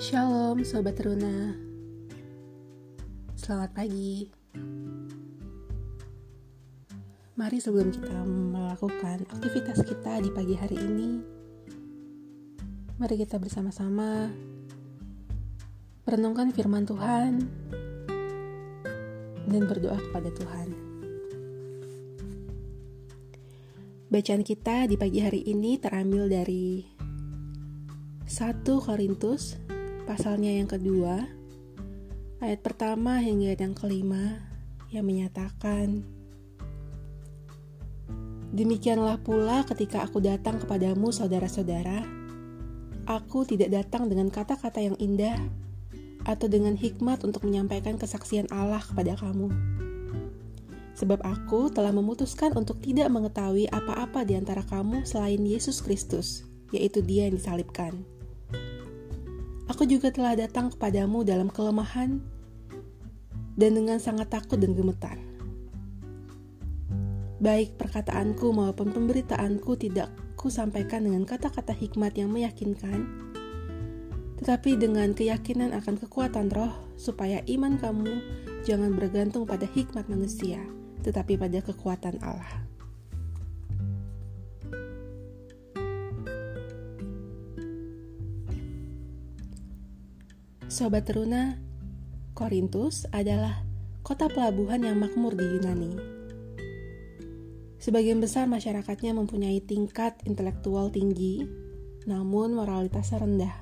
Sobat Runa, selamat pagi. Mari sebelum kita melakukan aktivitas kita di pagi hari ini, mari kita bersama-sama merenungkan firman Tuhan dan berdoa kepada Tuhan. Bacaan kita di pagi hari ini terambil dari 1 Korintus pasalnya yang kedua, ayat pertama hingga yang kelima yang menyatakan, Demikianlah pula ketika aku datang kepadamu saudara-saudara, aku tidak datang dengan kata-kata yang indah atau dengan hikmat untuk menyampaikan kesaksian Allah kepada kamu. Sebab aku telah memutuskan untuk tidak mengetahui apa-apa di antara kamu selain Yesus Kristus, yaitu dia yang disalibkan. Aku juga telah datang kepadamu dalam kelemahan dan dengan sangat takut dan gemetar. Baik perkataanku maupun pemberitaanku tidak ku sampaikan dengan kata-kata hikmat yang meyakinkan, tetapi dengan keyakinan akan kekuatan roh supaya iman kamu jangan bergantung pada hikmat manusia, tetapi pada kekuatan Allah. Sobat Teruna, Korintus adalah kota pelabuhan yang makmur di Yunani. Sebagian besar masyarakatnya mempunyai tingkat intelektual tinggi, namun moralitasnya rendah.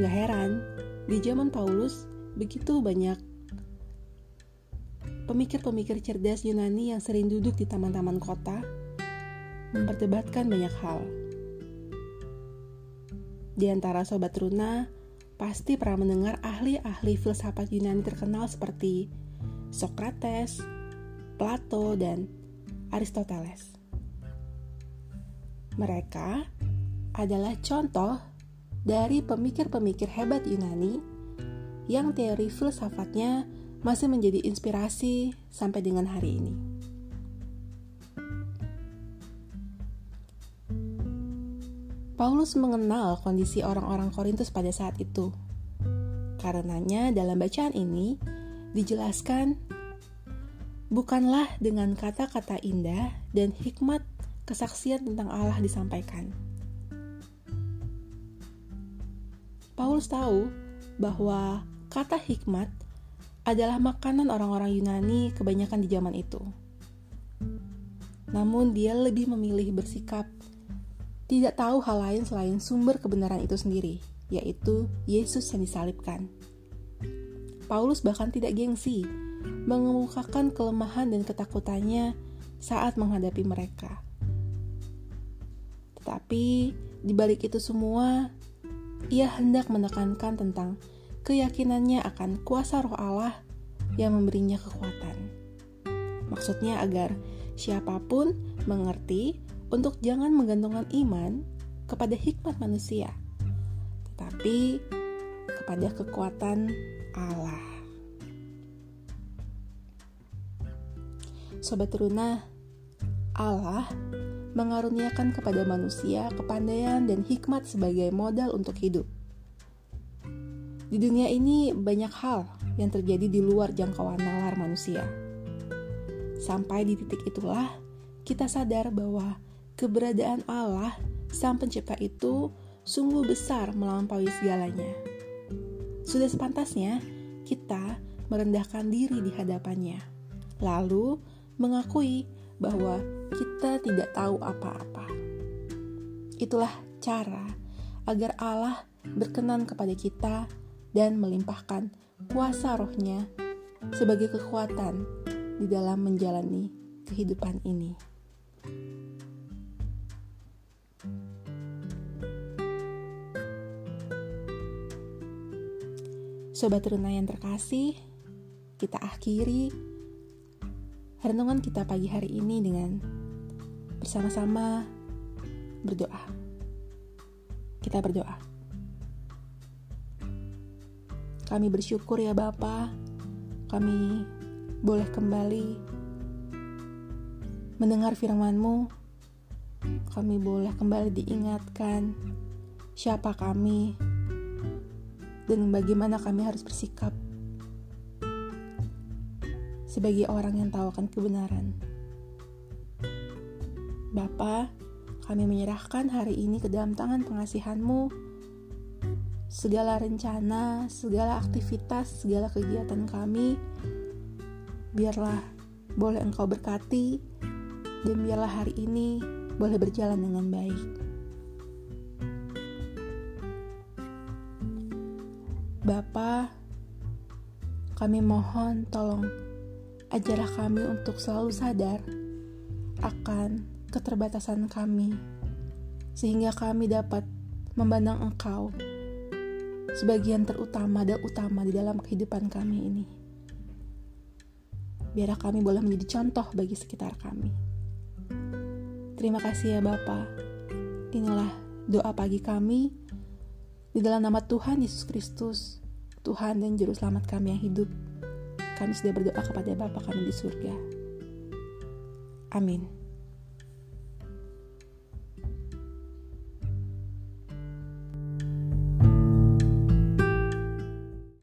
Gak heran, di zaman Paulus begitu banyak pemikir-pemikir cerdas Yunani yang sering duduk di taman-taman kota, memperdebatkan banyak hal. Di antara sobat Runa, pasti pernah mendengar ahli-ahli filsafat Yunani terkenal seperti Socrates, Plato, dan Aristoteles. Mereka adalah contoh dari pemikir-pemikir hebat Yunani yang teori filsafatnya masih menjadi inspirasi sampai dengan hari ini. Paulus mengenal kondisi orang-orang Korintus pada saat itu. Karenanya dalam bacaan ini dijelaskan bukanlah dengan kata-kata indah dan hikmat kesaksian tentang Allah disampaikan. Paulus tahu bahwa kata hikmat adalah makanan orang-orang Yunani kebanyakan di zaman itu. Namun dia lebih memilih bersikap tidak tahu hal lain selain sumber kebenaran itu sendiri, yaitu Yesus yang disalibkan. Paulus bahkan tidak gengsi mengemukakan kelemahan dan ketakutannya saat menghadapi mereka. Tetapi di balik itu semua, ia hendak menekankan tentang keyakinannya akan kuasa roh Allah yang memberinya kekuatan. Maksudnya agar siapa pun mengerti untuk jangan menggantungkan iman kepada hikmat manusia, tetapi kepada kekuatan Allah. Sobat Runa, Allah mengaruniakan kepada manusia kepandaian dan hikmat sebagai modal untuk hidup. Di dunia ini banyak hal yang terjadi di luar jangkauan nalar manusia. Sampai di titik itulah kita sadar bahwa keberadaan Allah, Sang Pencipta itu sungguh besar melampaui segalanya. Sudah sepantasnya kita merendahkan diri di hadapannya, lalu mengakui bahwa kita tidak tahu apa-apa. Itulah cara agar Allah berkenan kepada kita dan melimpahkan kuasa rohnya sebagai kekuatan di dalam menjalani kehidupan ini. Sobat Runa yang terkasih, kita akhiri renungan kita pagi hari ini dengan bersama-sama berdoa. Kita berdoa. Kami bersyukur ya Bapa, kami boleh kembali mendengar firman-Mu. Kami boleh kembali diingatkan siapa kami dan bagaimana kami harus bersikap sebagai orang yang tahu akan kebenaran. Bapa, kami menyerahkan hari ini ke dalam tangan pengasihanmu segala rencana, segala aktivitas, segala kegiatan kami, biarlah boleh engkau berkati, dan biarlah hari ini boleh berjalan dengan baik. Bapa, kami mohon tolong ajarlah kami untuk selalu sadar akan keterbatasan kami, sehingga kami dapat memandang Engkau sebagian terutama dan utama di dalam kehidupan kami ini. Biar kami boleh menjadi contoh bagi sekitar kami. Terima kasih ya Bapa. Inilah doa pagi kami di dalam nama Tuhan Yesus Kristus, Tuhan dan Juru Selamat kami yang hidup. Kami sudah berdoa kepada Bapa kami di surga. Amin.